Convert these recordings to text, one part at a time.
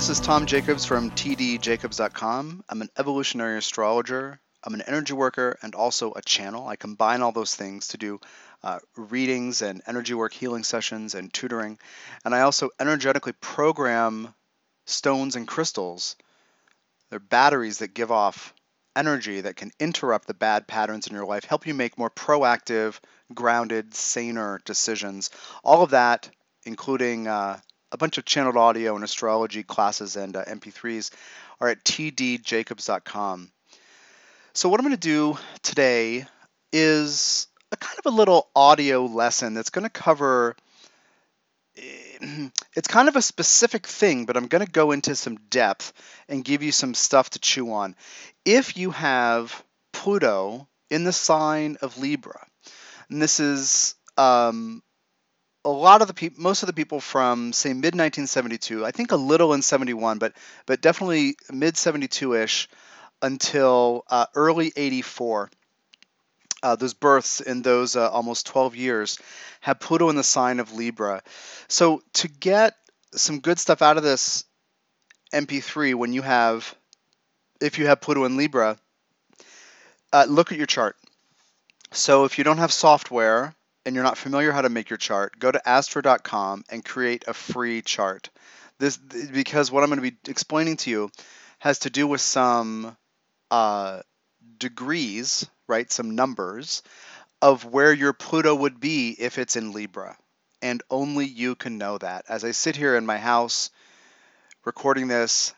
This is Tom Jacobs from tdjacobs.com. I'm an evolutionary astrologer, I'm an energy worker, and also a channel. I combine all those things to do uh, readings and energy work healing sessions and tutoring. And I also energetically program stones and crystals. They're batteries that give off energy that can interrupt the bad patterns in your life, help you make more proactive, grounded, saner decisions. All of that, including uh, a bunch of channeled audio and astrology classes and uh, MP3s, are at tdjacobs.com. So, what I'm going to do today is a kind of a little audio lesson that's going to cover it's kind of a specific thing, but I'm going to go into some depth and give you some stuff to chew on. If you have Pluto in the sign of Libra, and this is um, a lot of the people, most of the people from say mid 1972, I think a little in 71, but but definitely mid 72 ish until uh, early 84 uh, those births in those uh, almost 12 years have Pluto in the sign of Libra. So to get some good stuff out of this MP3, when you have, if you have Pluto in Libra, uh, look at your chart. So if you don't have software and you're not familiar how to make your chart, go to astro.com and create a free chart. This because what I'm going to be explaining to you has to do with some uh, degrees right, some numbers of where your Pluto would be if it's in Libra. And only you can know that. As I sit here in my house recording this,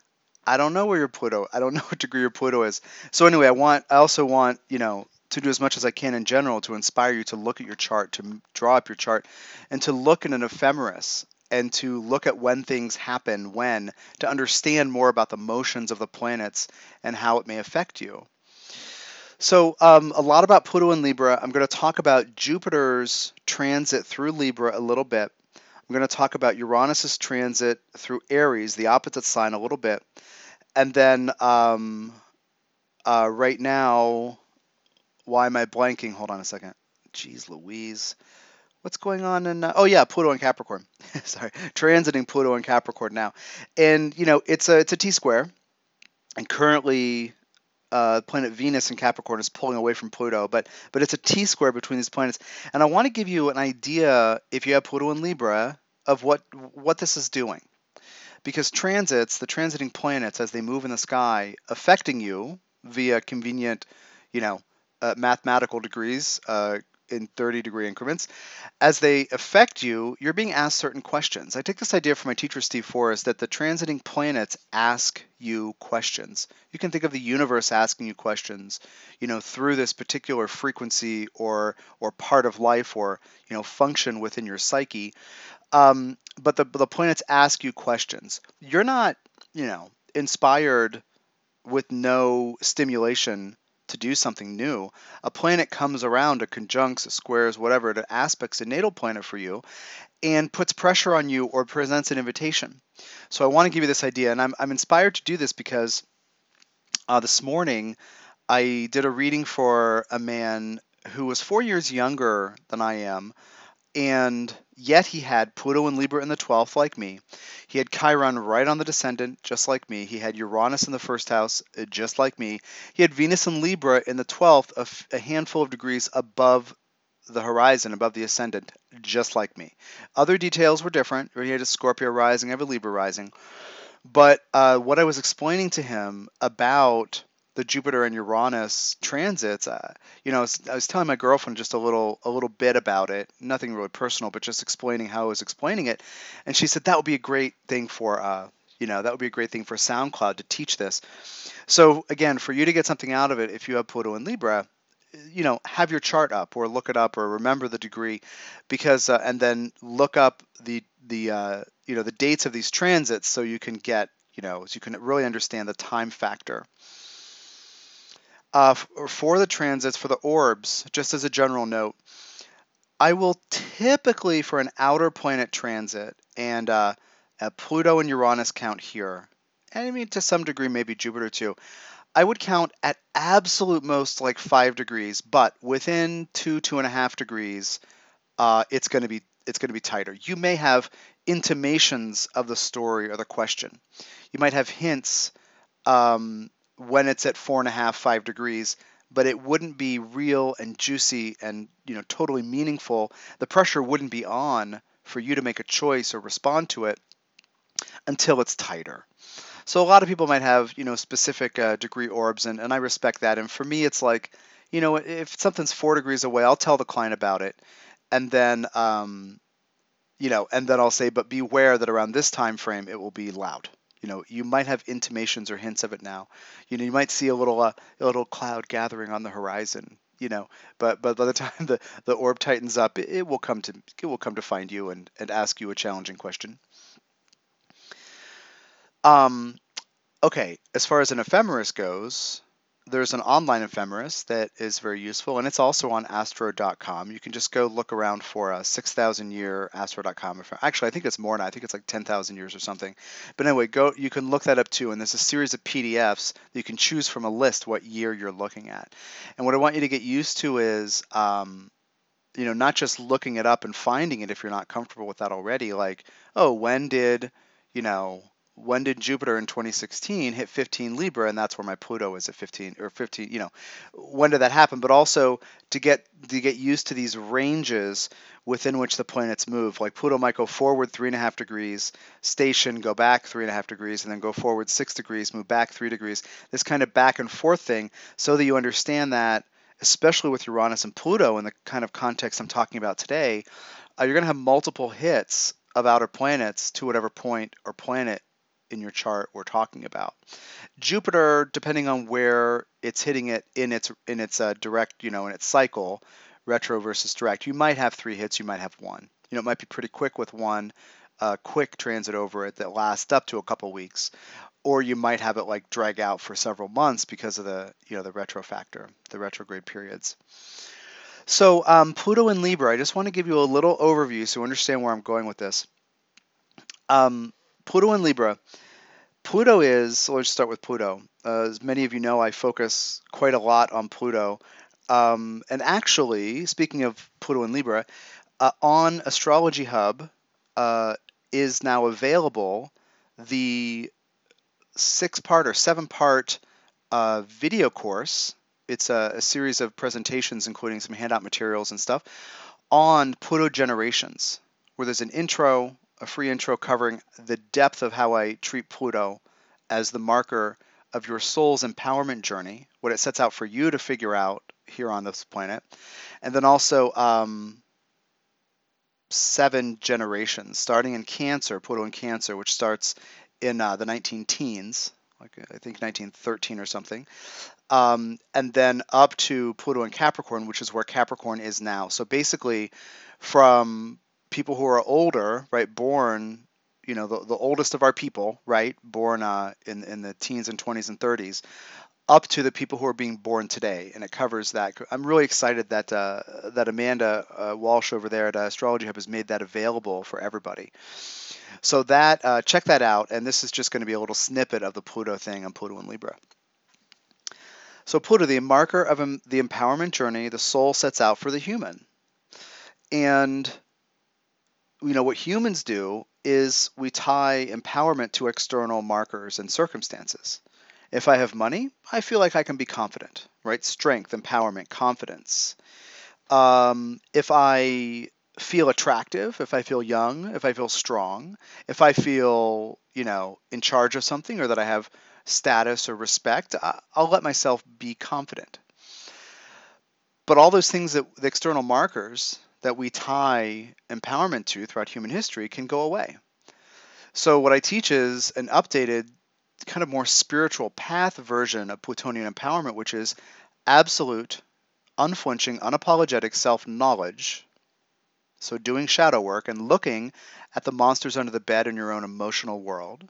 I don't know where your Pluto, I don't know what degree your Pluto is. So anyway, I want I also want, you know, to do as much as I can in general to inspire you to look at your chart, to draw up your chart, and to look in an ephemeris and to look at when things happen when to understand more about the motions of the planets and how it may affect you. So, um, a lot about Pluto and Libra. I'm going to talk about Jupiter's transit through Libra a little bit. I'm going to talk about Uranus's transit through Aries, the opposite sign, a little bit. And then um, uh, right now, why am I blanking? Hold on a second. Jeez Louise. What's going on in? Uh, oh yeah, Pluto and Capricorn. Sorry, transiting Pluto and Capricorn now, and you know it's a it's a T square, and currently uh, planet Venus in Capricorn is pulling away from Pluto, but but it's a T square between these planets. And I want to give you an idea, if you have Pluto in Libra, of what what this is doing, because transits, the transiting planets as they move in the sky, affecting you via convenient, you know, uh, mathematical degrees, uh, in 30 degree increments. As they affect you, you're being asked certain questions. I take this idea from my teacher, Steve Forrest, that the transiting planets ask you questions. You can think of the universe asking you questions, you know, through this particular frequency or or part of life or, you know, function within your psyche. Um, but the, the planets ask you questions. You're not, you know, inspired with no stimulation to do something new, a planet comes around, it conjuncts, it squares, whatever, it aspects a natal planet for you and puts pressure on you or presents an invitation. So I want to give you this idea, and I'm, I'm inspired to do this because uh, this morning I did a reading for a man who was four years younger than I am, and yet he had Pluto and Libra in the 12th, like me. He had Chiron right on the descendant, just like me. He had Uranus in the first house, uh, just like me. He had Venus and Libra in the 12th, a, handful of degrees above the horizon, above the ascendant, just like me. Other details were different. He had a Scorpio rising, I have a Libra rising. But uh, what I was explaining to him about the Jupiter and Uranus transits, uh, you know, I was, I was, telling my girlfriend just a little a little bit about it, nothing really personal, but just explaining how I was explaining it, and she said that would be a great thing for, uh, you know, that would be a great thing for SoundCloud to teach this. So again, for you to get something out of it, if you have Pluto and Libra, you know, have your chart up or look it up or remember the degree, because uh, and then look up the the uh, you know the dates of these transits so you can get you know so you can really understand the time factor. Uh, for the transits, for the orbs, just as a general note, I will typically, for an outer planet transit, and uh, Pluto and Uranus count here, and I mean to some degree maybe Jupiter too, I would count at absolute most like five degrees, but within two, two and a half degrees, uh, it's going to be it's going to be tighter. You may have intimations of the story or the question. You might have hints um, when it's at four and a half, five degrees, but it wouldn't be real and juicy and you know totally meaningful. The pressure wouldn't be on for you to make a choice or respond to it until it's tighter. So a lot of people might have you know specific uh, degree orbs, and, and I respect that. And for me, it's like you know if something's four degrees away, I'll tell the client about it, and then um, you know, and then I'll say, but beware that around this time frame it will be loud you know you might have intimations or hints of it now. You know you might see a little uh, a little cloud gathering on the horizon you know but but by the time the the orb tightens up it, it will come to it will come to find you and and ask you a challenging question. Um okay as far as an ephemeris goes there's an online ephemeris that is very useful, and it's also on astro.com. You can just go look around for a 6,000 year astro.com. Actually, I think it's more now. I think it's like 10,000 years or something. But anyway, go. You can look that up too, and there's a series of PDFs that you can choose from a list what year you're looking at. And what I want you to get used to is, um, you know, not just looking it up and finding it if you're not comfortable with that already. Like, oh, when did, you know, when did Jupiter in 2016 hit 15 Libra, and that's where my Pluto is at 15 or 15. You know, when did that happen? But also to get to get used to these ranges within which the planets move. Like Pluto might go forward three and a half degrees, station, go back three and a half degrees, and then go forward six degrees, move back three degrees. This kind of back and forth thing, so that you understand that, especially with Uranus and Pluto in the kind of context I'm talking about today, uh, you're going to have multiple hits of outer planets to whatever point or planet in your chart we're talking about. Jupiter, depending on where it's hitting it in its in its uh, direct, you know, in its cycle, retro versus direct, you might have three hits, you might have one. You know, it might be pretty quick with one, uh, quick transit over it that lasts up to a couple weeks, or you might have it like drag out for several months because of the you know the retro factor, the retrograde periods. So um, Pluto and Libra, I just want to give you a little overview so you understand where I'm going with this. Um, Pluto and Libra. Pluto is, so let's start with Pluto. Uh, as many of you know, I focus quite a lot on Pluto. Um, and actually, speaking of Pluto and Libra, uh, on Astrology Hub uh, is now available the six part or seven part uh, video course. It's a, a series of presentations, including some handout materials and stuff, on Pluto generations, where there's an intro, a free intro covering the depth of how I treat Pluto as the marker of your soul's empowerment journey, what it sets out for you to figure out here on this planet, and then also um, seven generations, starting in Cancer, Pluto in Cancer, which starts in uh, the 19 teens, like I think 1913 or something, um, and then up to Pluto in Capricorn, which is where Capricorn is now. So basically, from people who are older, right, born, you know, the, the oldest of our people, right, born uh, in in the teens and 20s and 30s, up to the people who are being born today, and it covers that. I'm really excited that uh, that Amanda uh, Walsh over there at Astrology Hub has made that available for everybody. So that uh, check that out, and this is just going to be a little snippet of the Pluto thing on Pluto and Libra. So Pluto, the marker of the empowerment journey the soul sets out for the human, and you know what humans do is we tie empowerment to external markers and circumstances. If I have money, I feel like I can be confident, right? Strength, empowerment, confidence. Um, if I feel attractive, if I feel young, if I feel strong, if I feel, you know, in charge of something or that I have status or respect, I'll let myself be confident. But all those things that the external markers that we tie empowerment to throughout human history can go away. So, what I teach is an updated, kind of more spiritual path version of Plutonian empowerment, which is absolute, unflinching, unapologetic self knowledge. So, doing shadow work and looking at the monsters under the bed in your own emotional world,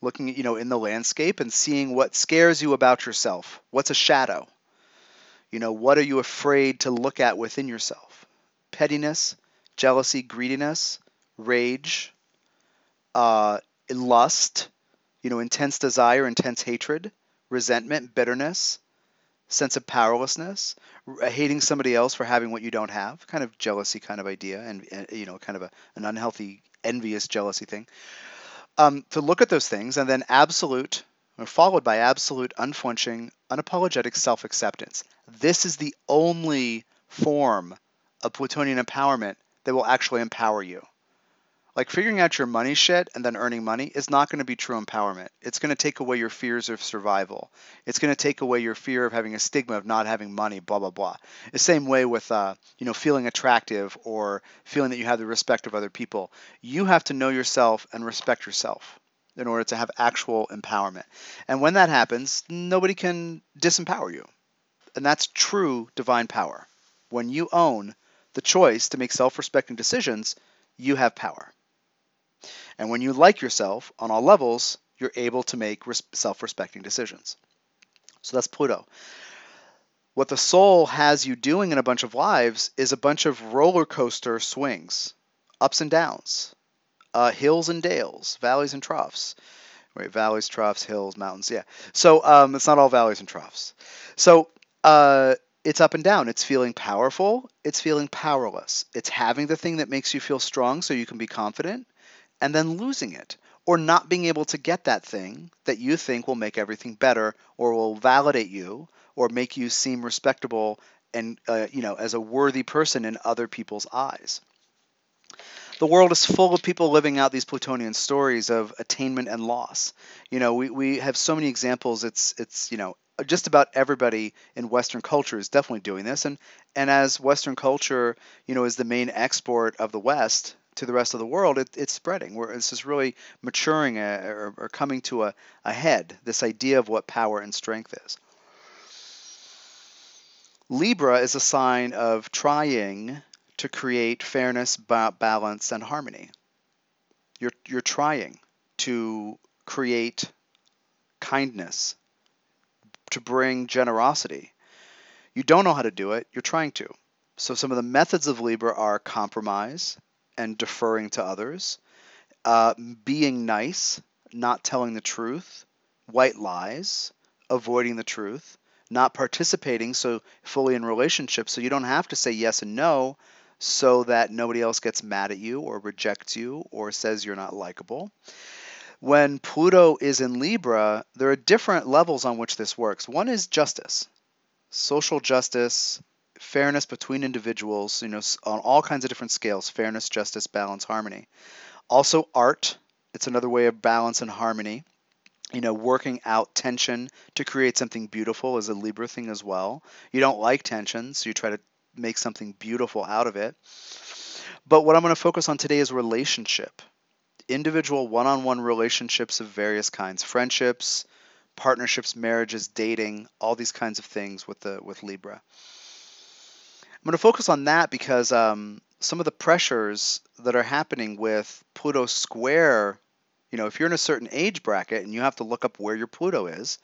looking, at, you know, in the landscape and seeing what scares you about yourself. What's a shadow? You know, what are you afraid to look at within yourself? Pettiness, jealousy, greediness, rage, uh, lust, you know, intense desire, intense hatred, resentment, bitterness, sense of powerlessness, hating somebody else for having what you don't have, kind of jealousy kind of idea, and, and you know, kind of a, an unhealthy, envious jealousy thing. Um, to look at those things, and then absolute, or followed by absolute, unflinching, unapologetic self acceptance. This is the only form of Plutonian empowerment that will actually empower you. Like figuring out your money shit and then earning money is not going to be true empowerment. It's going to take away your fears of survival. It's going to take away your fear of having a stigma of not having money, blah blah blah. The same way with uh, you know feeling attractive or feeling that you have the respect of other people. You have to know yourself and respect yourself in order to have actual empowerment. And when that happens, nobody can disempower you. And that's true divine power. When you own the choice to make self-respecting decisions, you have power. And when you like yourself on all levels, you're able to make self respecting decisions. So that's Pluto. What the soul has you doing in a bunch of lives is a bunch of roller coaster swings, ups and downs, uh, hills and dales, valleys and troughs. Right, valleys, troughs, hills, mountains. Yeah. So um, it's not all valleys and troughs. So uh, it's up and down. It's feeling powerful. It's feeling powerless. It's having the thing that makes you feel strong so you can be confident and then losing it or not being able to get that thing that you think will make everything better or will validate you or make you seem respectable and uh, you know as a worthy person in other people's eyes the world is full of people living out these plutonian stories of attainment and loss you know we, we have so many examples it's it's you know just about everybody in western culture is definitely doing this and and as western culture you know is the main export of the west to the rest of the world, it, it's spreading. Where this is really maturing a, uh, or, or, coming to a, a head. This idea of what power and strength is. Libra is a sign of trying to create fairness, ba- balance, and harmony. You're you're trying to create kindness, to bring generosity. You don't know how to do it. You're trying to. So some of the methods of Libra are compromise, and deferring to others, uh, being nice, not telling the truth, white lies, avoiding the truth, not participating so fully in relationships so you don't have to say yes and no so that nobody else gets mad at you or rejects you or says you're not likable. When Pluto is in Libra, there are different levels on which this works. One is justice, social justice, fairness between individuals, you know, on all kinds of different scales fairness, justice, balance, harmony. Also, art, it's another way of balance and harmony. You know, working out tension to create something beautiful is a Libra thing as well. You don't like tension, so you try to make something beautiful out of it. But what I'm going to focus on today is relationship individual one on one relationships of various kinds friendships, partnerships, marriages, dating, all these kinds of things with the with Libra. I'm going to focus on that because um, some of the pressures that are happening with Pluto square, you know, if you're in a certain age bracket and you have to look up where your Pluto is,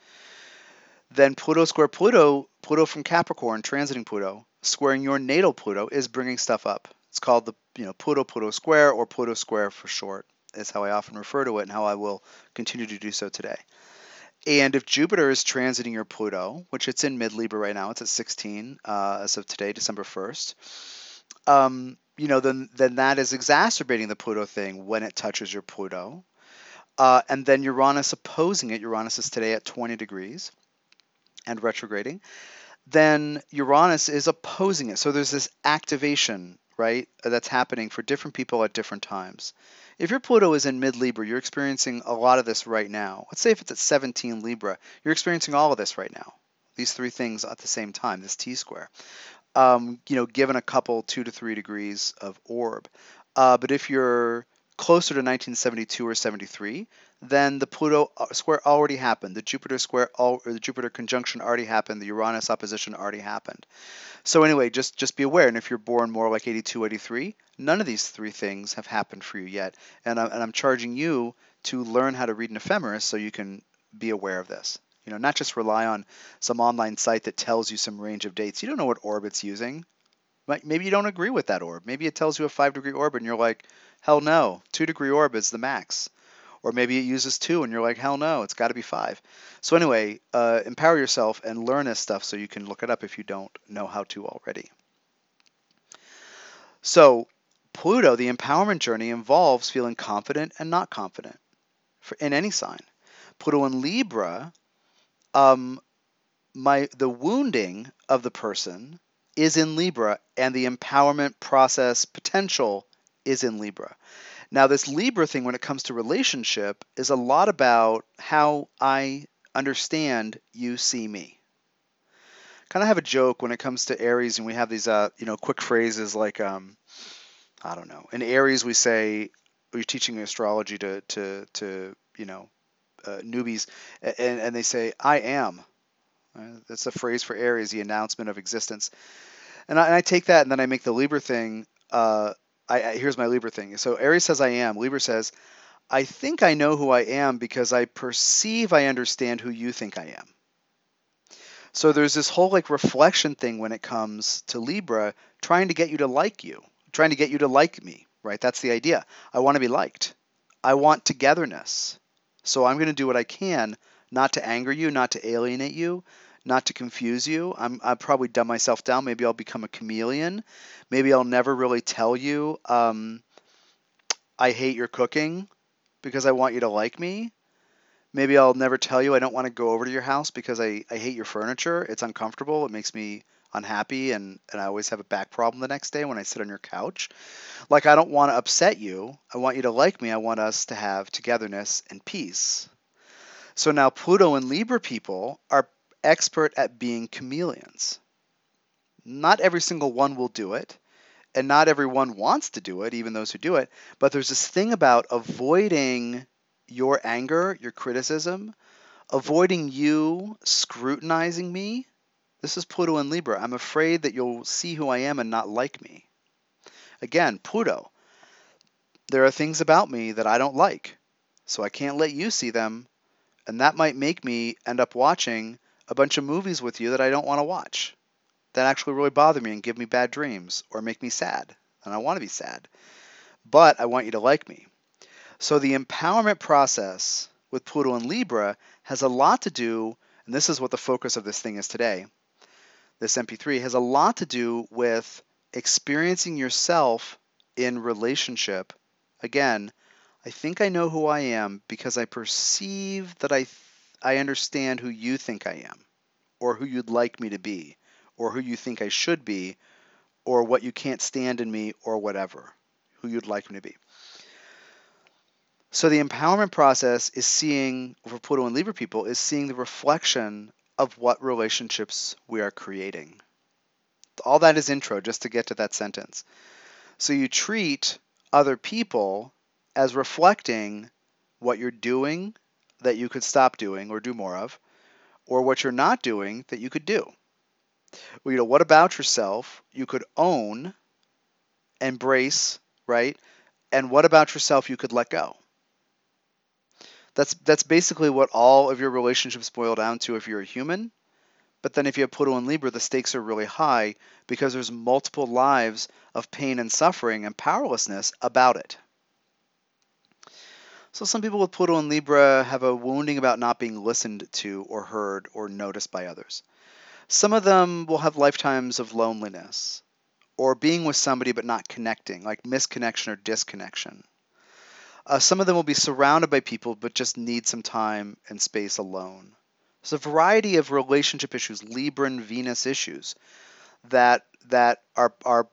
then Pluto square Pluto, Pluto from Capricorn transiting Pluto, squaring your natal Pluto is bringing stuff up. It's called the you know Pluto Pluto square or Pluto square for short. Is how I often refer to it and how I will continue to do so today. And if Jupiter is transiting your Pluto, which it's in mid Libra right now, it's at 16 uh, as of today, December 1st. Um, you know, then then that is exacerbating the Pluto thing when it touches your Pluto. Uh, and then Uranus opposing it. Uranus is today at 20 degrees and retrograding. Then Uranus is opposing it. So there's this activation, right, that's happening for different people at different times. If your Pluto is in mid Libra, you're experiencing a lot of this right now. Let's say if it's at 17 Libra, you're experiencing all of this right now. These three things at the same time, this T square. Um, you know, given a couple two to three degrees of orb. Uh, but if you're closer to 1972 or 73, then the Pluto uh, square already happened. The Jupiter square or the Jupiter conjunction already happened. The Uranus opposition already happened. So anyway, just just be aware. And if you're born more like 82, 83, none of these three things have happened for you yet. And I'm, and I'm charging you to learn how to read an ephemeris so you can be aware of this. You know, not just rely on some online site that tells you some range of dates. You don't know what orbit's using. Maybe you don't agree with that orb. Maybe it tells you a five degree orb and you're like, hell no, two degree orb is the max Or maybe it uses two and you're like, hell no, it's got to be five. So, anyway, uh, empower yourself and learn this stuff so you can look it up if you don't know how to already. So, Pluto, the empowerment journey, involves feeling confident and not confident for, in any sign. Pluto in Libra, um, my the wounding of the person is in Libra, and the empowerment process potential is in Libra. Now, this Libra thing, when it comes to relationship, is a lot about how I understand you see me. Kind of have a joke when it comes to Aries, and we have these, uh, you know, quick phrases like, um, I don't know. In Aries, we say you're teaching astrology to, to, to you know, uh, newbies, and, and they say, "I am." Uh, that's a phrase for Aries, the announcement of existence. And I, and I take that, and then I make the Libra thing. Uh, I, I, here's my Libra thing. So Aries says I am. Libra says, I think I know who I am because I perceive I understand who you think I am. So there's this whole like reflection thing when it comes to Libra, trying to get you to like you, trying to get you to like me, right? That's the idea. I want to be liked. I want togetherness. So I'm going to do what I can not to anger you, not to alienate you, not to confuse you. I'm I've probably dumb myself down. Maybe I'll become a chameleon. Maybe I'll never really tell you um, I hate your cooking because I want you to like me. Maybe I'll never tell you I don't want to go over to your house because I, I hate your furniture. It's uncomfortable. It makes me unhappy and, and I always have a back problem the next day when I sit on your couch. Like I don't want to upset you. I want you to like me. I want us to have togetherness and peace. So now Pluto and Libra people are expert at being chameleons. Not every single one will do it, and not everyone wants to do it, even those who do it. But there's this thing about avoiding your anger, your criticism, avoiding you scrutinizing me. This is Pluto and Libra. I'm afraid that you'll see who I am and not like me. Again, Pluto. There are things about me that I don't like, so I can't let you see them and that might make me end up watching a bunch of movies with you that I don't want to watch, that actually really bother me and give me bad dreams or make me sad. And I want to be sad. But I want you to like me. So the empowerment process with Pluto and Libra has a lot to do, and this is what the focus of this thing is today. This MP3 has a lot to do with experiencing yourself in relationship, again, I think I know who I am because I perceive that I, I understand who you think I am, or who you'd like me to be, or who you think I should be, or what you can't stand in me, or whatever, who you'd like me to be. So the empowerment process is seeing, for Pluto and Libra people, is seeing the reflection of what relationships we are creating. All that is intro, just to get to that sentence. So you treat other people as reflecting what you're doing that you could stop doing or do more of, or what you're not doing that you could do. Well, you know, what about yourself you could own, embrace, right? And what about yourself you could let go? That's that's basically what all of your relationships boil down to if you're a human. But then if you have Pluto and Libra, the stakes are really high because there's multiple lives of pain and suffering and powerlessness about it. So some people with Pluto and Libra have a wounding about not being listened to or heard or noticed by others. Some of them will have lifetimes of loneliness or being with somebody but not connecting, like misconnection or disconnection. Uh, some of them will be surrounded by people but just need some time and space alone. There's a variety of relationship issues, Libran Venus issues, that that are are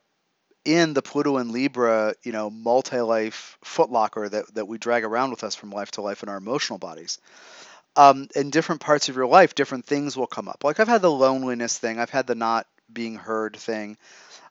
in the Pluto and Libra, you know, multi-life footlocker that, that we drag around with us from life to life in our emotional bodies. Um, in different parts of your life, different things will come up. Like I've had the loneliness thing, I've had the not being heard thing,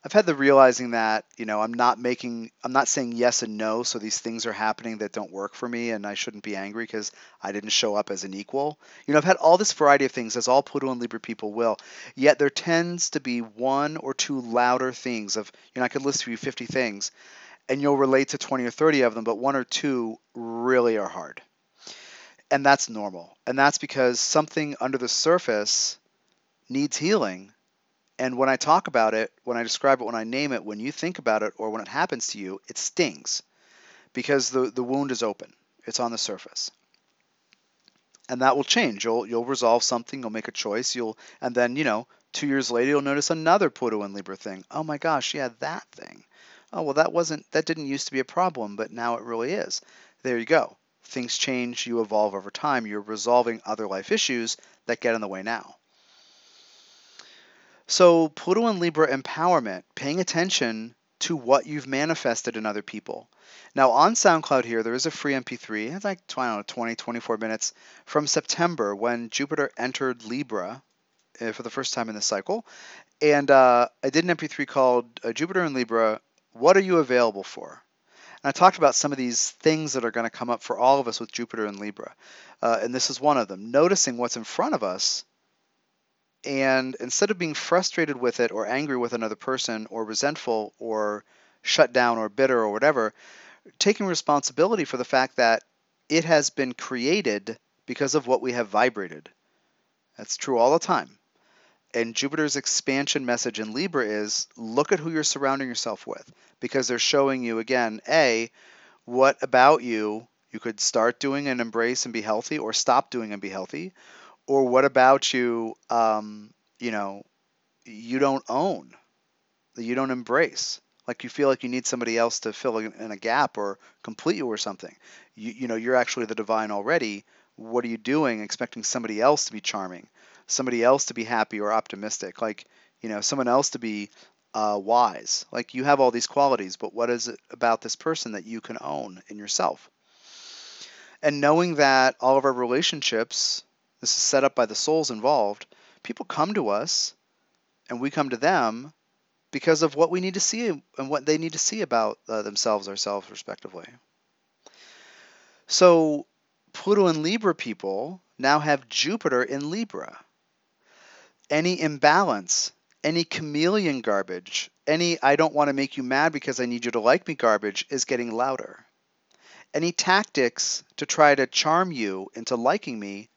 I've had the realizing that, you know, I'm not making, I'm not saying yes and no. So these things are happening that don't work for me and I shouldn't be angry because I didn't show up as an equal. You know, I've had all this variety of things, as all Pluto and Libra people will. Yet there tends to be one or two louder things of, you know, I could list for you 50 things and you'll relate to 20 or 30 of them, but one or two really are hard. And that's normal. And that's because something under the surface needs healing and when I talk about it, when I describe it, when I name it, when you think about it or when it happens to you, it stings because the, the wound is open It's on the surface. And that will change. You'll you'll resolve something, you'll make a choice, you'll and then, you know, 2 years later you'll notice another Pluto and Libra thing. Oh my gosh, yeah, that thing. Oh, well that wasn't that didn't used to be a problem, but now it really is. There you go. Things change, you evolve over time, you're resolving other life issues that get in the way now. So, Pluto and Libra empowerment, paying attention to what you've manifested in other people. Now, on SoundCloud here, there is a free MP3. It's like, I don't know, 20, 24 minutes from September when Jupiter entered Libra uh, for the first time in the cycle. And uh, I did an MP3 called uh, Jupiter and Libra, What Are You Available For? And I talked about some of these things that are going to come up for all of us with Jupiter and Libra. Uh, and this is one of them. Noticing what's in front of us and instead of being frustrated with it or angry with another person or resentful or shut down or bitter or whatever, taking responsibility for the fact that it has been created because of what we have vibrated. That's true all the time. And Jupiter's expansion message in Libra is look at who you're surrounding yourself with because they're showing you again, A, what about you you could start doing and embrace and be healthy or stop doing and be healthy, or what about you um, you know you don't own that you don't embrace? Like you feel like you need somebody else to fill in a gap or complete you or something. You, you know you're actually the divine already. What are you doing expecting somebody else to be charming somebody else to be happy or optimistic? Like you know someone else to be uh, wise. Like you have all these qualities but what is it about this person that you can own in yourself? And knowing that all of our relationships this is set up by the souls involved. People come to us and we come to them because of what we need to see and what they need to see about uh, themselves, ourselves, respectively. So, Pluto and Libra people now have Jupiter in Libra. Any imbalance, any chameleon garbage, any I don't want to make you mad because I need you to like me garbage is getting louder. Any tactics to try to charm you into liking me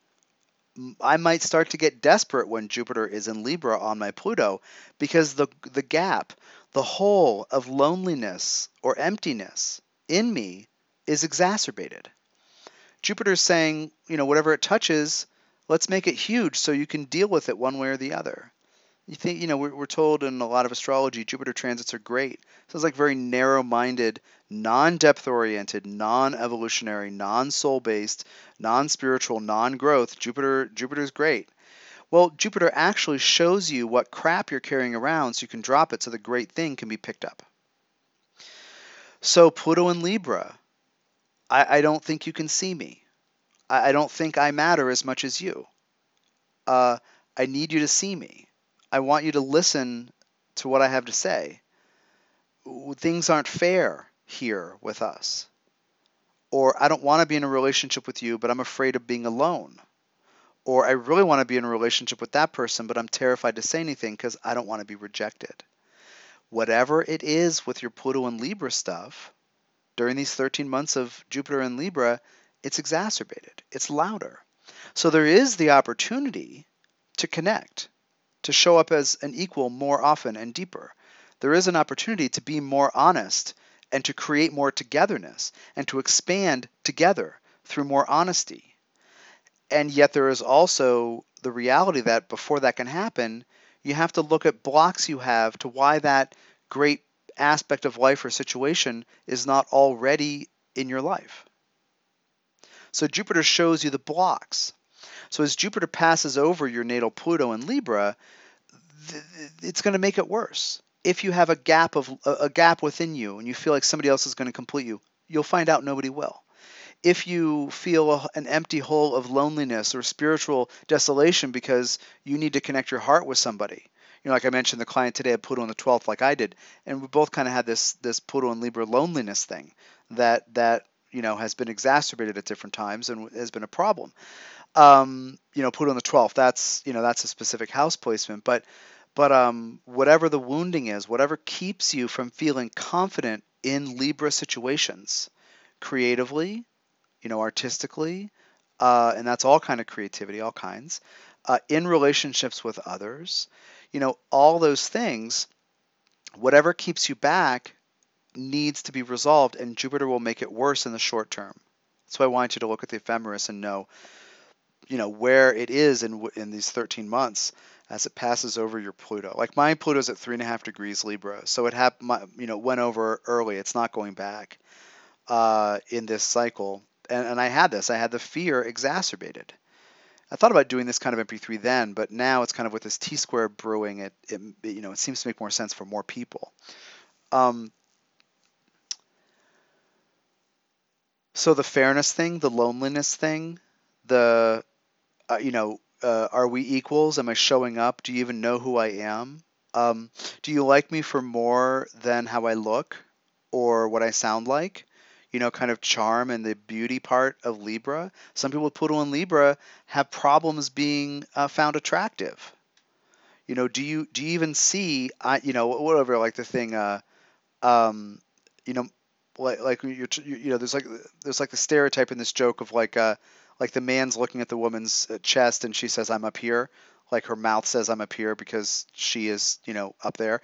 I might start to get desperate when Jupiter is in Libra on my Pluto because the the gap, the hole of loneliness or emptiness in me is exacerbated. Jupiter's saying, you know, whatever it touches, let's make it huge so you can deal with it one way or the other. You think, you know, we're, we're told in a lot of astrology, Jupiter transits are great. Sounds like very narrow minded, non depth oriented, non evolutionary, non soul based, non spiritual, non growth. Jupiter Jupiter's great. Well, Jupiter actually shows you what crap you're carrying around so you can drop it so the great thing can be picked up. So, Pluto and Libra, I, I don't think you can see me. I, I, don't think I matter as much as you. Uh, I need you to see me. I want you to listen to what I have to say. Things aren't fair here with us. Or I don't want to be in a relationship with you, but I'm afraid of being alone. Or I really want to be in a relationship with that person, but I'm terrified to say anything because I don't want to be rejected. Whatever it is with your Pluto and Libra stuff, during these 13 months of Jupiter and Libra, it's exacerbated, it's louder. So there is the opportunity to connect, to show up as an equal more often and deeper. There is an opportunity to be more honest and to create more togetherness and to expand together through more honesty. And yet, there is also the reality that before that can happen, you have to look at blocks you have to why that great aspect of life or situation is not already in your life. So, Jupiter shows you the blocks. So, as Jupiter passes over your natal Pluto in Libra, it's going to make it worse if you have a gap of a gap within you and you feel like somebody else is going to complete you, you'll find out nobody will. If you feel an empty hole of loneliness or spiritual desolation because you need to connect your heart with somebody, you know, like I mentioned, the client today had Pluto on the 12th, like I did, and we both kind of had this this Pluto and Libra loneliness thing that that you know has been exacerbated at different times and has been a problem. Um, you know, Pluto on the 12th, that's you know that's a specific house placement, but but um, whatever the wounding is, whatever keeps you from feeling confident in Libra situations, creatively, you know, artistically, uh, and that's all kind of creativity, all kinds, uh, in relationships with others, you know, all those things, whatever keeps you back needs to be resolved, and Jupiter will make it worse in the short term. That's why I want you to look at the ephemeris and know, you know, where it is in in these 13 months as it passes over your Pluto. Like my Pluto's at three and a half degrees Libra, so it hap- my, you know went over early. It's not going back uh, in this cycle, and, and I had this. I had the fear exacerbated. I thought about doing this kind of MP3 then, but now it's kind of with this T square brewing. It, it you know it seems to make more sense for more people. Um, so the fairness thing, the loneliness thing, the uh, you know uh, are we equals? Am I showing up? Do you even know who I am? Um, do you like me for more than how I look or what I sound like? You know, kind of charm and the beauty part of Libra. Some people with Pluto Libra have problems being uh, found attractive. You know, do you do you even see? I you know whatever like the thing. Uh, um, you know, like like you're you know there's like there's like the stereotype in this joke of like uh like the man's looking at the woman's uh, chest and she says i'm up here. Like her mouth says i'm up here because she is you know up there.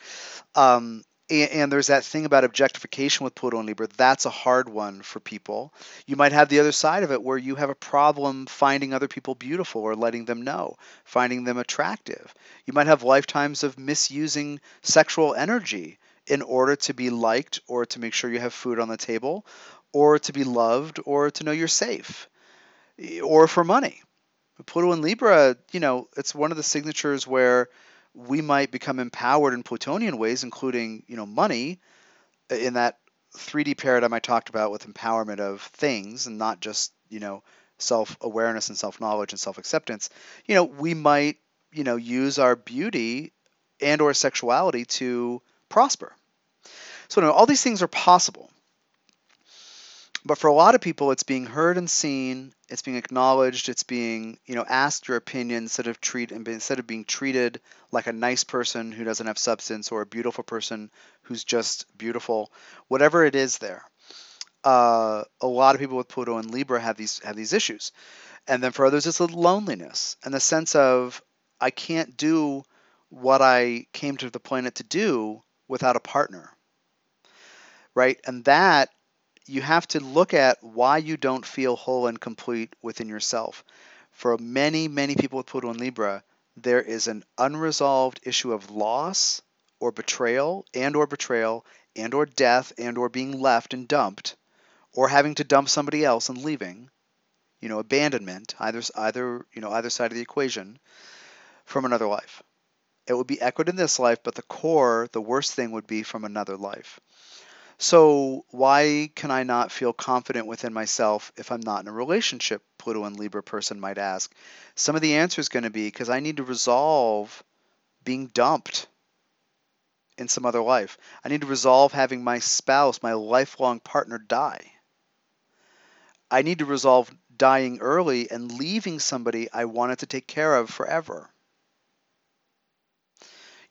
Um, and, and, there's that thing about objectification with pluto and libra. That's a hard one for people. You might have the other side of it where you have a problem finding other people beautiful or letting them know finding them attractive. You might have lifetimes of misusing sexual energy in order to be liked or to make sure you have food on the table or to be loved or to know you're safe or for money. Pluto and Libra, you know, it's one of the signatures where we might become empowered in Plutonian ways, including, you know, money in that 3D paradigm I talked about with empowerment of things and not just, you know, self-awareness and self-knowledge and self-acceptance. You know, we might, you know, use our beauty and or sexuality to prosper. So no, all these things are possible. But for a lot of people, it's being heard and seen. It's being acknowledged. It's being, you know, asked your opinion instead of treat instead of being treated like a nice person who doesn't have substance or a beautiful person who's just beautiful. Whatever it is, there. Uh, a lot of people with Pluto and Libra have these have these issues, and then for others, it's loneliness and the sense of I can't do what I came to the planet to do without a partner. Right? And that you have to look at why you don't feel whole and complete within yourself. For many, many people with Pluto and Libra, there is an unresolved issue of loss or betrayal and or betrayal and or death and or being left and dumped or having to dump somebody else and leaving you know abandonment either either you know either side of the equation from another life it would be echoed in this life but the core the worst thing would be from another life so, why can I not feel confident within myself if I'm not in a relationship? Pluto and Libra person might ask. Some of the answer is going to be because I need to resolve being dumped in some other life. I need to resolve having my spouse, my lifelong partner, die. I need to resolve dying early and leaving somebody I wanted to take care of forever.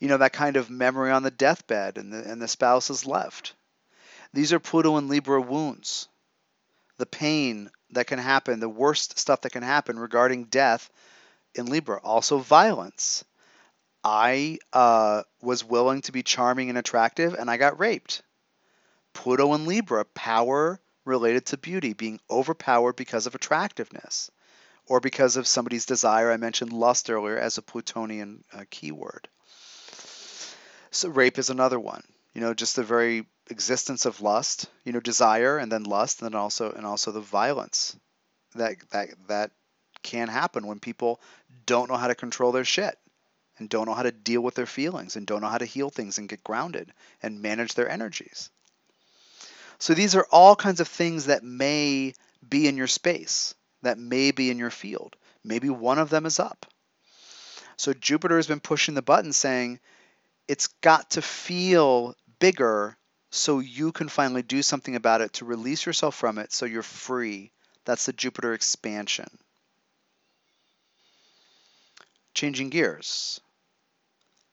You know, that kind of memory on the deathbed and the, and the spouse is left. These are Pluto and Libra wounds. The pain that can happen, the worst stuff that can happen regarding death in Libra. Also, violence. I uh, was willing to be charming and attractive, and I got raped. Pluto and Libra, power related to beauty, being overpowered because of attractiveness or because of somebody's desire. I mentioned lust earlier as a Plutonian uh, keyword. So, rape is another one. You know, just the very existence of lust, you know, desire and then lust and then also and also the violence that that that can happen when people don't know how to control their shit and don't know how to deal with their feelings and don't know how to heal things and get grounded and manage their energies. So these are all kinds of things that may be in your space, that may be in your field. Maybe one of them is up. So Jupiter has been pushing the button saying it's got to feel bigger so you can finally do something about it to release yourself from it so you're free. That's the Jupiter expansion. Changing gears.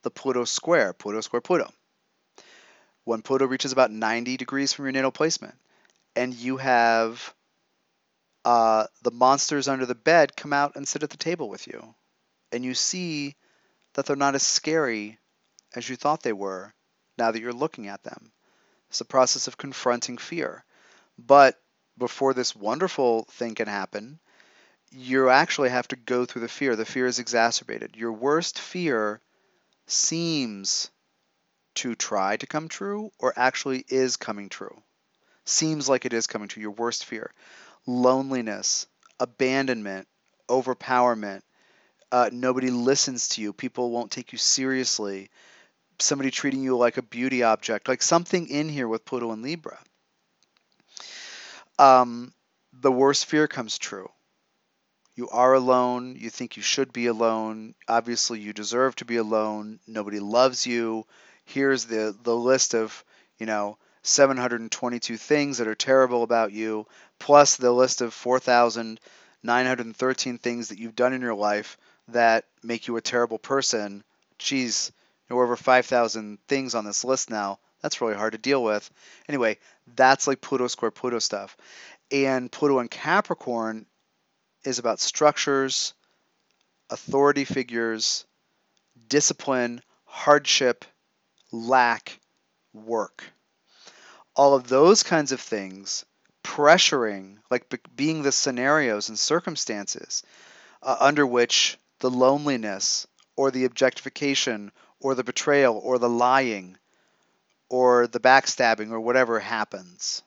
The Pluto square, Pluto square Pluto. When Pluto reaches about 90 degrees from your natal placement, and you have uh, the monsters under the bed come out and sit at the table with you, and you see that they're not as scary as you thought they were now that you're looking at them. It's the process of confronting fear. But before this wonderful thing can happen, you actually have to go through the fear. The fear is exacerbated. Your worst fear seems to try to come true or actually is coming true. Seems like it is coming true. Your worst fear. Loneliness, abandonment, overpowerment, uh, nobody listens to you, people won't take you seriously, somebody treating you like a beauty object, like something in here with Pluto and Libra. Um, the worst fear comes true. You are alone. You think you should be alone. Obviously, you deserve to be alone. Nobody loves you. Here's the, the list of, you know, 722 things that are terrible about you, plus the list of 4,913 things that you've done in your life that make you a terrible person. Geez, there are over 5,000 things on this list now. That's really hard to deal with. Anyway, that's like Pluto square Pluto stuff. And Pluto in Capricorn is about structures, authority figures, discipline, hardship, lack, work. All of those kinds of things, pressuring, like being the scenarios and circumstances uh, under which the loneliness or the objectification or the betrayal or the lying or the backstabbing or whatever happens.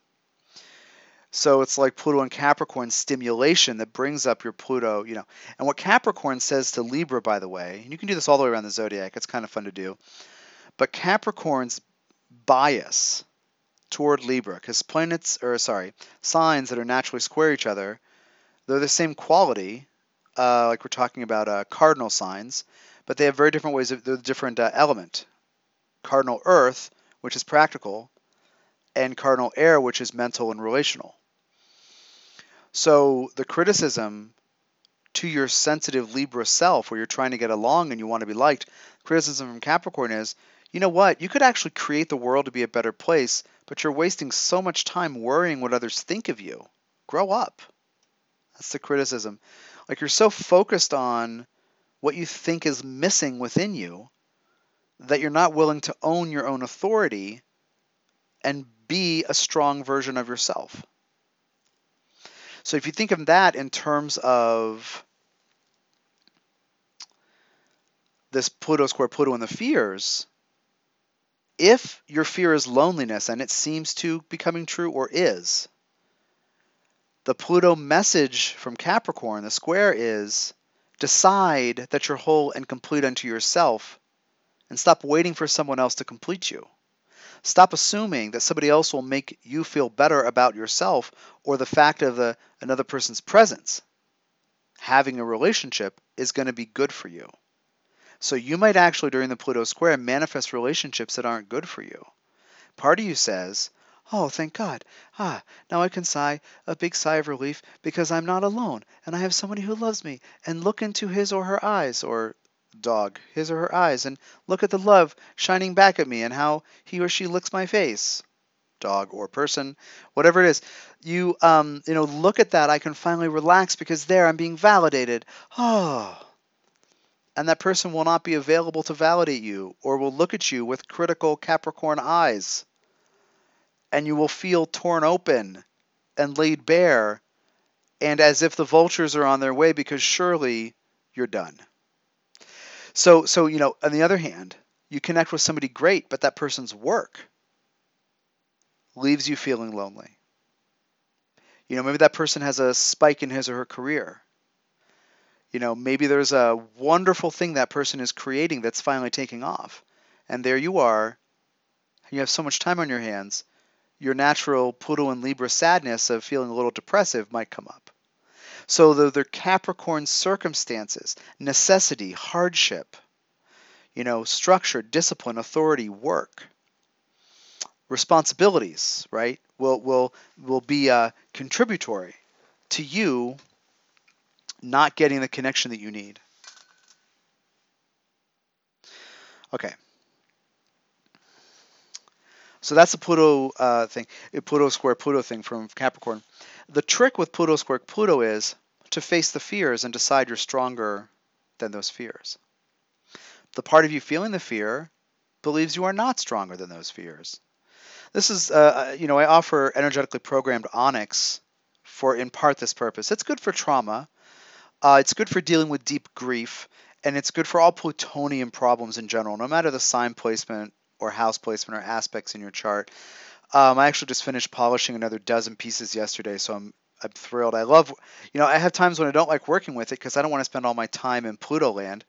So it's like Pluto and Capricorn stimulation that brings up your Pluto, you know. And what Capricorn says to Libra, by the way, and you can do this all the way around the zodiac, it's kind of fun to do. But Capricorn's bias toward Libra, because planets, or sorry, signs that are naturally square each other, they're the same quality, uh, like we're talking about uh, cardinal signs, but they have very different ways of, they're different uh, element. Cardinal Earth, which is practical, and cardinal air, which is mental and relational. So the criticism to your sensitive Libra self, where you're trying to get along and you want to be liked, criticism from Capricorn is, you know what? You could actually create the world to be a better place, but you're wasting so much time worrying what others think of you. Grow up. That's the criticism. Like you're so focused on what you think is missing within you that you're not willing to own your own authority and be a strong version of yourself. So if you think of that in terms of this Pluto square Pluto and the fears, if your fear is loneliness and it seems to be coming true or is, the Pluto message from Capricorn, the square is decide that you're whole and complete unto yourself and stop waiting for someone else to complete you. Stop assuming that somebody else will make you feel better about yourself or the fact of the, another person's presence. Having a relationship is going to be good for you. So you might actually, during the Pluto square, manifest relationships that aren't good for you. Part of you says, Oh, thank God. Ah, now I can sigh a big sigh of relief because I'm not alone and I have somebody who loves me and look into his or her eyes or dog, his or her eyes, and look at the love shining back at me and how he or she licks my face, dog or person, whatever it is. You, um, you know, look at that. I can finally relax because there I'm being validated. Oh. And that person will not be available to validate you or will look at you with critical Capricorn eyes. And you will feel torn open and laid bare and as if the vultures are on their way because surely you're done. So, so you know, on the other hand, you connect with somebody great, but that person's work leaves you feeling lonely. You know, maybe that person has a spike in his or her career. You know, maybe there's a wonderful thing that person is creating that's finally taking off. And there you are. You have so much time on your hands. Your natural Pluto and Libra sadness of feeling a little depressive might come up. So though they're Capricorn circumstances, necessity, hardship, you know, structure, discipline, authority, work, responsibilities, right, will will will be uh, contributory to you not getting the connection that you need. Okay. So that's the Pluto uh, thing, Pluto square Pluto thing from Capricorn. The trick with Pluto square Pluto is to face the fears and decide you're stronger than those fears. The part of you feeling the fear believes you are not stronger than those fears. This is, uh, uh, you know, I offer energetically programmed onyx for in part this purpose. It's good for trauma. Uh, it's good for dealing with deep grief, and it's good for all Plutonian problems in general, no matter the sign placement or house placement or aspects in your chart. Um, I actually just finished polishing another dozen pieces yesterday, so I'm I'm thrilled. I love, you know, I have times when I don't like working with it because I don't want to spend all my time in Pluto land,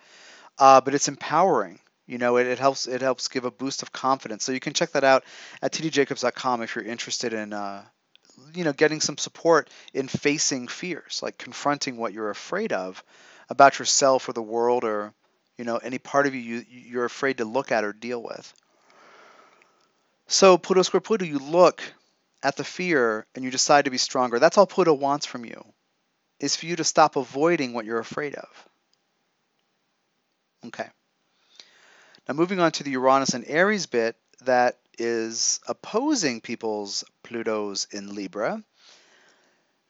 uh, but it's empowering. You know, it, it helps it helps give a boost of confidence. So you can check that out at tdjacobs.com if you're interested in, uh, you know, getting some support in facing fears, like confronting what you're afraid of about yourself or the world or, you know, any part of you, you you're afraid to look at or deal with. So Pluto square Pluto, you look at the fear and you decide to be stronger. That's all Pluto wants from you, is for you to stop avoiding what you're afraid of. Okay. Now moving on to the Uranus and Aries bit that is opposing people's Plutos in Libra.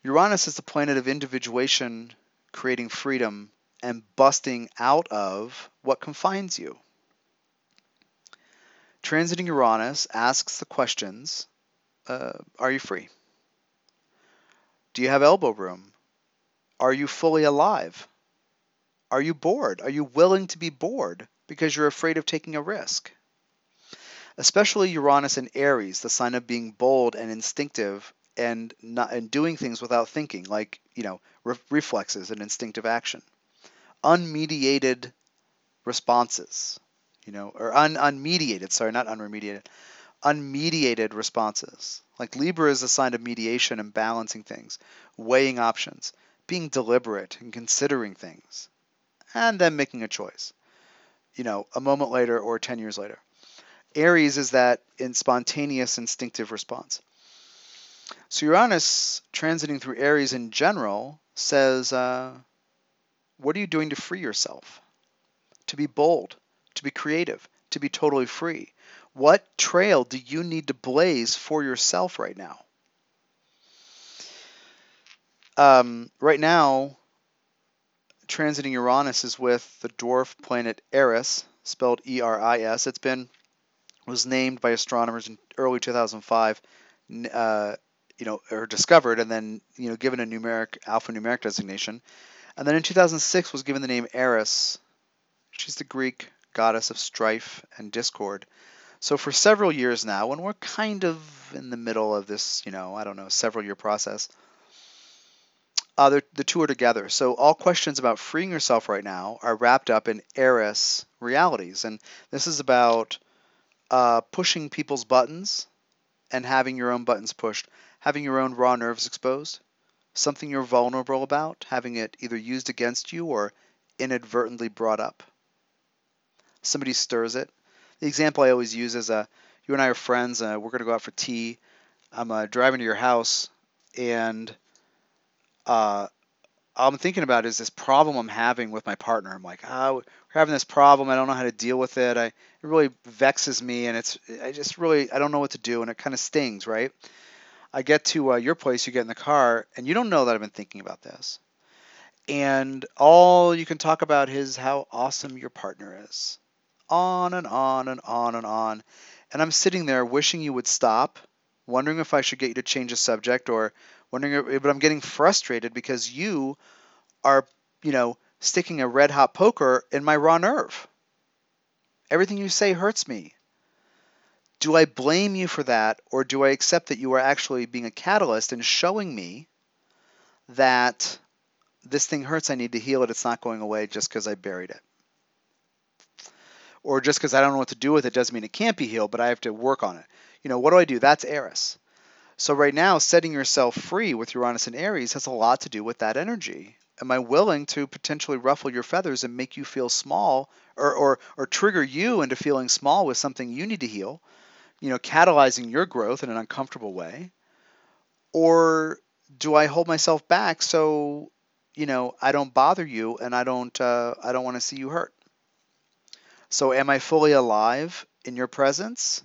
Uranus is the planet of individuation, creating freedom, and busting out of what confines you. Transiting Uranus asks the questions uh, Are you free? Do you have elbow room? Are you fully alive? Are you bored? Are you willing to be bored because you're afraid of taking a risk? Especially Uranus and Aries, the sign of being bold and instinctive and not and doing things without thinking, like you know re- reflexes and instinctive action, unmediated responses, you know, or un- unmediated. Sorry, not unremediated unmediated responses. Like Libra is a sign of mediation and balancing things, weighing options, being deliberate and considering things, and then making a choice. You know, a moment later or 10 years later. Aries is that in spontaneous instinctive response. So Uranus transiting through Aries in general says, uh, what are you doing to free yourself? To be bold, to be creative, to be totally free, what trail do you need to blaze for yourself right now? Um, right now, transiting Uranus is with the dwarf planet Eris, spelled E-R-I-S. It's been was named by astronomers in early 2005, uh, you know, or discovered, and then you know given a numeric alphanumeric designation, and then in 2006 was given the name Eris. She's the Greek goddess of strife and discord. So for several years now, when we're kind of in the middle of this, you know, I don't know, several year process, uh, the two are together. So all questions about freeing yourself right now are wrapped up in Eris realities. And this is about uh, pushing people's buttons and having your own buttons pushed, having your own raw nerves exposed, something you're vulnerable about, having it either used against you or inadvertently brought up. Somebody stirs it, the example I always use is uh, you and I are friends. Uh, we're going to go out for tea. I'm uh, driving to your house, and uh, all I'm thinking about is this problem I'm having with my partner. I'm like, oh, we're having this problem. I don't know how to deal with it. I, it really vexes me, and it's I just really I don't know what to do, and it kind of stings, right? I get to uh, your place, you get in the car, and you don't know that I've been thinking about this. And all you can talk about is how awesome your partner is on and on and on and on. And I'm sitting there wishing you would stop, wondering if I should get you to change the subject or wondering, if, but I'm getting frustrated because you are, you know, sticking a red hot poker in my raw nerve. Everything you say hurts me. Do I blame you for that, or do I accept that you are actually being a catalyst and showing me that this thing hurts, I need to heal it, it's not going away just because I buried it? Or just because I don't know what to do with it doesn't mean it can't be healed, but I have to work on it. You know, what do I do? That's Eris. So right now, setting yourself free with Uranus and Aries has a lot to do with that energy. Am I willing to potentially ruffle your feathers and make you feel small or, or, or trigger you into feeling small with something you need to heal, you know, catalyzing your growth in an uncomfortable way? Or do I hold myself back so, you know, I don't bother you and I don't, uh, I don't want to see you hurt? So, am I fully alive in your presence?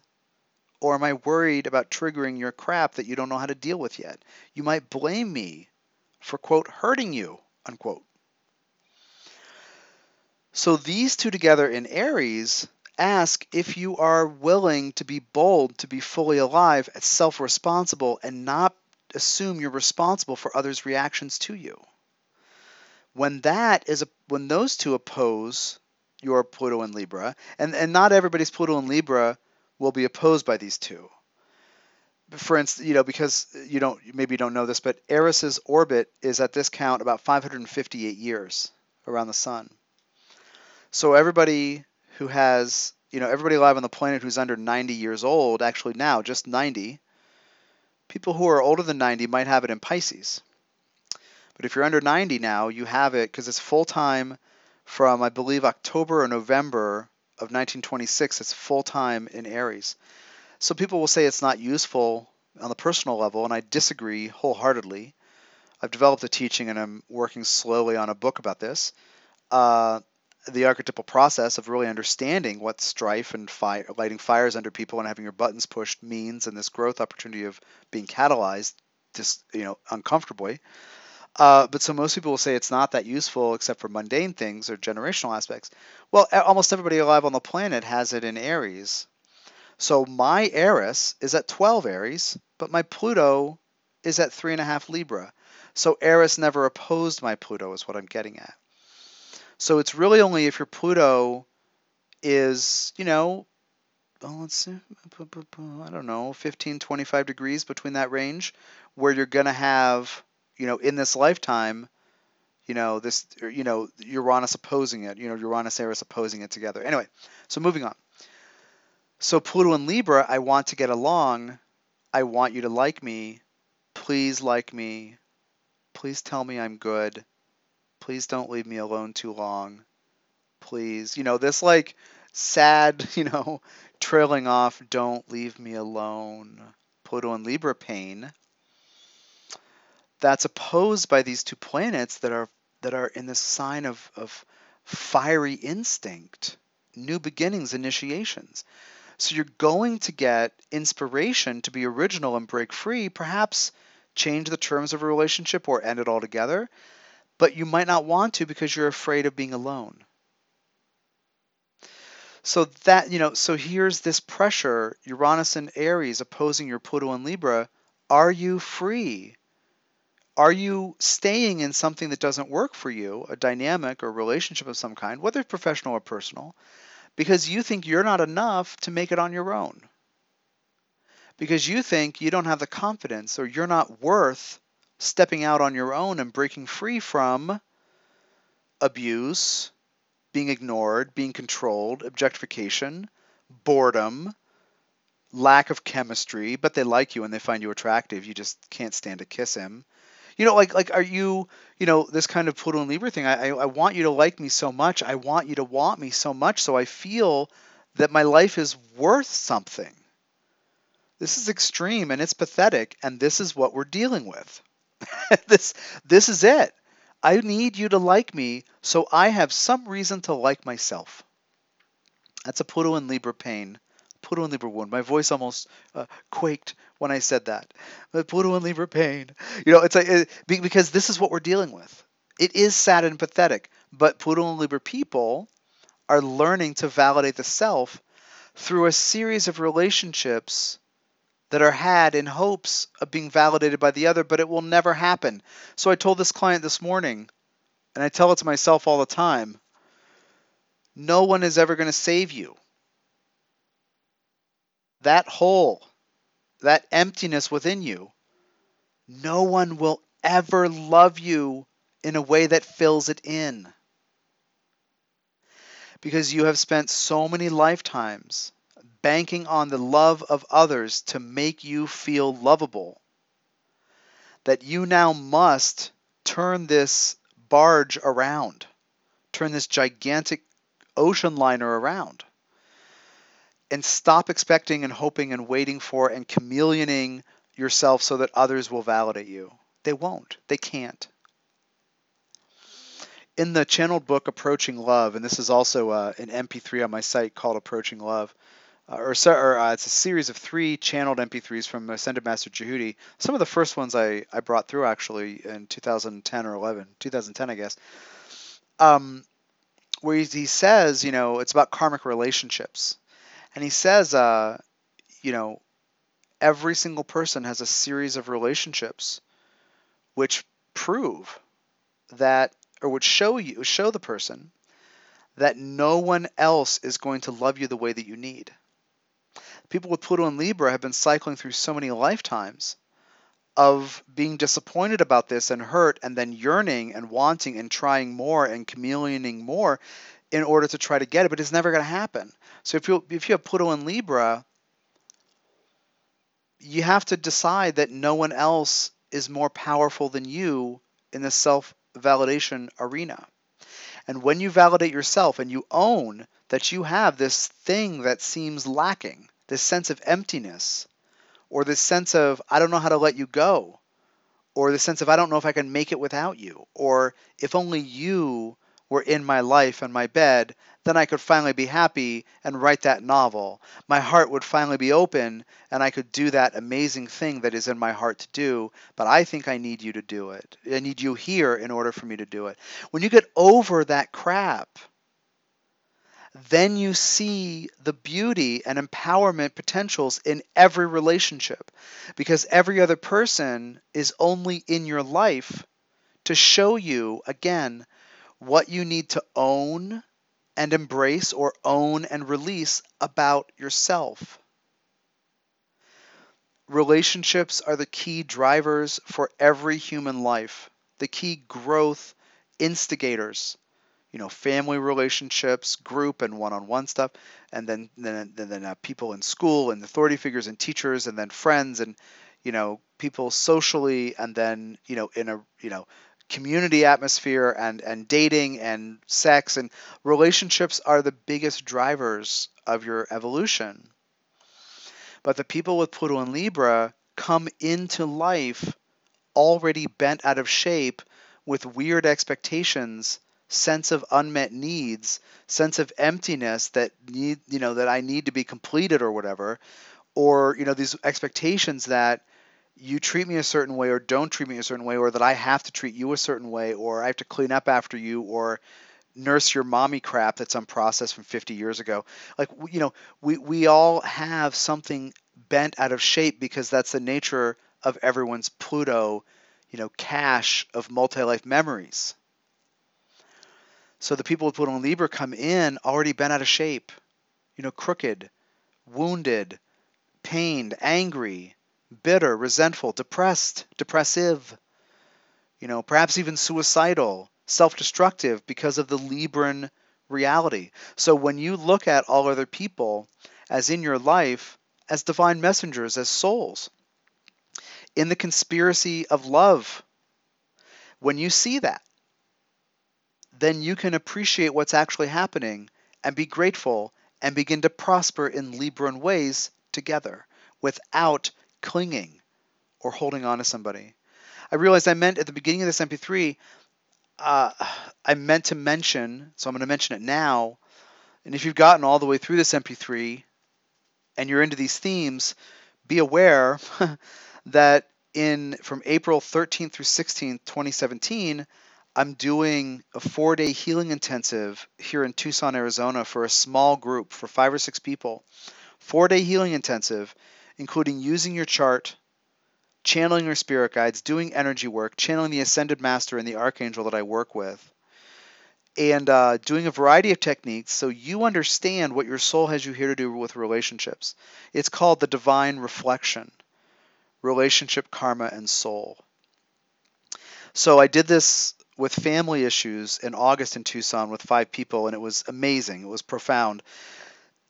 Or am I worried about triggering your crap that you don't know how to deal with yet? You might blame me for, quote, hurting you, unquote. So, these two together in Aries ask if you are willing to be bold, to be fully alive, self responsible, and not assume you're responsible for others' reactions to you. When that is a, when those two oppose your Pluto and Libra, and, and not everybody's Pluto and Libra will be opposed by these two. For instance, you know, because you don't maybe you don't know this, but Eris's orbit is at this count about 558 years around the sun. So everybody who has, you know, everybody alive on the planet who's under 90 years old, actually now just 90, people who are older than 90 might have it in Pisces. But if you're under 90 now, you have it because it's full time from, I believe, October or November of 1926. It's full time in Aries. So people will say it's not useful on the personal level, and I disagree wholeheartedly. I've developed a teaching and I'm working slowly on a book about this. Uh, the archetypal process of really understanding what strife and fire, lighting fires under people and having your buttons pushed means and this growth opportunity of being catalyzed just you know uncomfortably uh, but so most people will say it's not that useful except for mundane things or generational aspects. Well almost everybody alive on the planet has it in aries. So my eris is at 12 aries but my pluto is at 3.5 libra. So eris never opposed my pluto is what i'm getting at. So it's really only if your Pluto is, you know, well, let's see, I don't know, 15, 25 degrees between that range, where you're going to have, you know, in this lifetime, you know, this, you know, Uranus opposing it, you know, Uranus Eris opposing it together. Anyway, so moving on. So Pluto and Libra, I want to get along. I want you to like me. Please like me. Please tell me I'm good please don't leave me alone too long. Please. You know, this like sad, you know, trailing off, don't leave me alone. Pluto and Libra pain. That's opposed by these two planets that are that are in this sign of, of fiery instinct, new beginnings, initiations. So you're going to get inspiration to be original and break free, perhaps change the terms of a relationship or end it altogether but you might not want to because you're afraid of being alone. So that, you know, so here's this pressure, Uranus and Aries opposing your Pluto and Libra. Are you free? Are you staying in something that doesn't work for you, a dynamic or relationship of some kind, whether professional or personal, because you think you're not enough to make it on your own? Because you think you don't have the confidence or you're not worth stepping out on your own and breaking free from abuse, being ignored, being controlled, objectification, boredom, lack of chemistry, but they like you and they find you attractive. You just can't stand to kiss him. You know, like like are you, you know, this kind of Pluto and Libra thing. I, I I want you to like me so much. I want you to want me so much, so I feel that my life is worth something. This is extreme and it's pathetic, and this is what we're dealing with. this this is it. I need you to like me so I have some reason to like myself. That's a Pluto and Libra pain. Pluto and Libra wound. My voice almost uh, quaked when I said that. But and Libra pain. You know, it's like it, because this is what we're dealing with. It is sad and pathetic, but Pluto and Libra people are learning to validate the self through a series of relationships that are had in hopes of being validated by the other, but it will never happen. So I told this client this morning, and I tell it to myself all the time no one is ever going to save you. That hole, that emptiness within you, no one will ever love you in a way that fills it in. Because you have spent so many lifetimes banking on the love of others to make you feel lovable, that you now must turn this barge around, turn this gigantic ocean liner around, and stop expecting and hoping and waiting for and chameleoning yourself so that others will validate you. They won't, they can't. In the channeled book Approaching Love, and this is also uh, an MP3 on my site called Approaching Love, uh, or, or uh, it's a series of three channeled MP3s from Ascended Master Jehudi. Some of the first ones I, I brought through actually in 2010 or 11, 2010 I guess, um, where he, he says, you know, it's about karmic relationships, and he says, uh, you know, every single person has a series of relationships which prove that or which show you show the person that no one else is going to love you the way that you need. People with Pluto and Libra have been cycling through so many lifetimes of being disappointed about this and hurt and then yearning and wanting and trying more and chameleoning more in order to try to get it, but it's never going to happen. So if you if you have Pluto and Libra, you have to decide that no one else is more powerful than you in the self validation arena. And when you validate yourself and you own that you have this thing that seems lacking, this sense of emptiness, or this sense of, I don't know how to let you go, or the sense of, I don't know if I can make it without you, or if only you were in my life and my bed, then I could finally be happy and write that novel. My heart would finally be open and I could do that amazing thing that is in my heart to do, but I think I need you to do it. I need you here in order for me to do it. When you get over that crap, then you see the beauty and empowerment potentials in every relationship because every other person is only in your life to show you, again, what you need to own and embrace or own and release about yourself. Relationships are the key drivers for every human life, the key growth instigators. You know, family relationships, group and one-on-one stuff, and then then then, then uh, people in school and authority figures and teachers, and then friends and you know people socially, and then you know in a you know community atmosphere and and dating and sex and relationships are the biggest drivers of your evolution. But the people with Pluto and Libra come into life already bent out of shape with weird expectations, sense of unmet needs, sense of emptiness that need, you know, that I need to be completed or whatever, or you know these expectations that you treat me a certain way or don't treat me a certain way or that I have to treat you a certain way or I have to clean up after you or nurse your mommy crap that's unprocessed from 50 years ago. Like you know, we we all have something bent out of shape because that's the nature of everyone's Pluto, you know, cache of multi-life memories. So the people with Pluto and Libra come in already bent out of shape, you know, crooked, wounded, pained, angry, bitter, resentful, depressed, depressive, you know, perhaps even suicidal, self destructive because of the Libran reality. So when you look at all other people as in your life, as divine messengers, as souls, in the conspiracy of love, when you see that, then you can appreciate what's actually happening and be grateful and begin to prosper in Libran ways together without clinging or holding on to somebody. I realized I meant at the beginning of this MP3, uh, I meant to mention, so I'm going to mention it now. And if you've gotten all the way through this MP3 and you're into these themes, be aware that in from April 13th through 16th, 2017, I'm doing a four-day healing intensive here in Tucson, Arizona for a small group for five or six people. Four-day healing intensive including using your chart, channeling your spirit guides, doing energy work, channeling the Ascended Master and the Archangel that I work with, and uh, doing a variety of techniques so you understand what your soul has you here to do with relationships. It's called the Divine Reflection Relationship, Karma, and Soul. So I did this with family issues in August in Tucson with five people, and it was amazing. It was profound.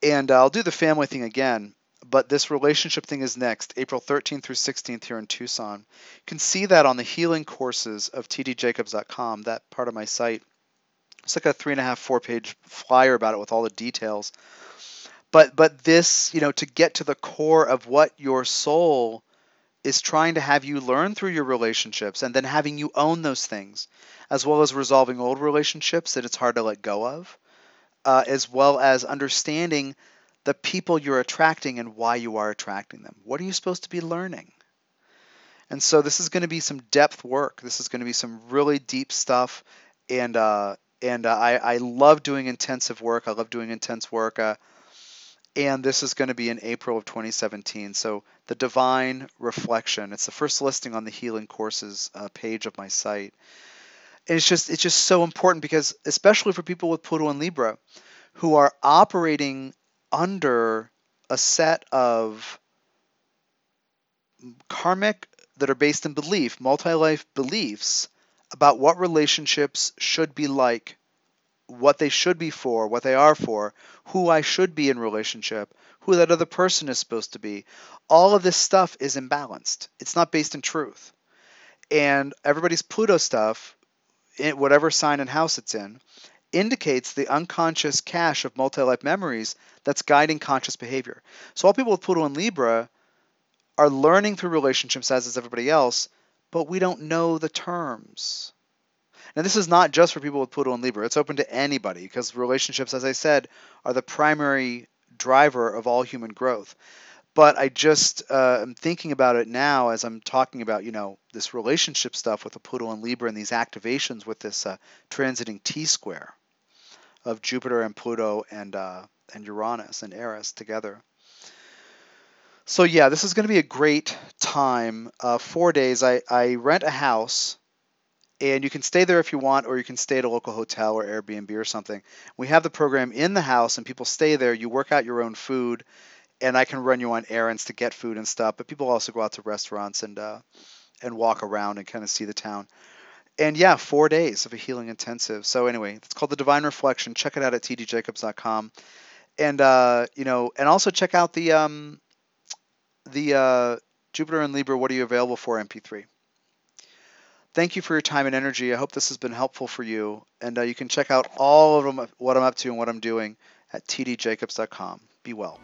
And uh, I'll do the family thing again but this relationship thing is next, April 13th through 16th here in Tucson. You can see that on the healing courses of tdjacobs.com, that part of my site. It's like a three and a half, four page flyer about it with all the details. But but this, you know, to get to the core of what your soul is trying to have you learn through your relationships and then having you own those things, as well as resolving old relationships that it's hard to let go of, uh, as well as understanding the people you're attracting and why you are attracting them. What are you supposed to be learning? And so this is going to be some depth work. This is going to be some really deep stuff, and uh, and uh, I I love doing intensive work. I love doing intense work. Uh, and this is going to be in April of 2017. So the Divine Reflection. It's the first listing on the Healing Courses uh, page of my site. And it's just it's just so important because especially for people with Pluto and Libra who are operating under a set of karmic that are based in belief, multi-life beliefs about what relationships should be like what they should be for, what they are for, who I should be in relationship, who that other person is supposed to be. All of this stuff is imbalanced. It's not based in truth. And everybody's Pluto stuff, whatever sign and house it's in, indicates the unconscious cache of multi-life memories that's guiding conscious behavior. So all people with Pluto and Libra are learning through relationships as is everybody else, but we don't know the terms. Now, this is not just for people with Pluto and Libra. It's open to anybody because relationships, as I said, are the primary driver of all human growth. But I just uh, am thinking about it now as I'm talking about, you know, this relationship stuff with the Pluto and Libra and these activations with this uh, transiting T square of Jupiter and Pluto and uh, and Uranus and Eris together. So yeah, this is going to be a great time. Uh, four days. I, I rent a house and you can stay there if you want, or you can stay at a local hotel or Airbnb or something. We have the program in the house, and people stay there. You work out your own food, and I can run you on errands to get food and stuff. But people also go out to restaurants and uh, and walk around and kind of see the town. And yeah, four days of a healing intensive. So anyway, it's called the Divine Reflection. Check it out at tdjacobs.com, and uh, you know, and also check out the um, the uh, Jupiter and Libra. What are you available for? MP3. Thank you for your time and energy. I hope this has been helpful for you. And uh, you can check out all of them, what I'm up to and what I'm doing at tdjacobs.com. Be well.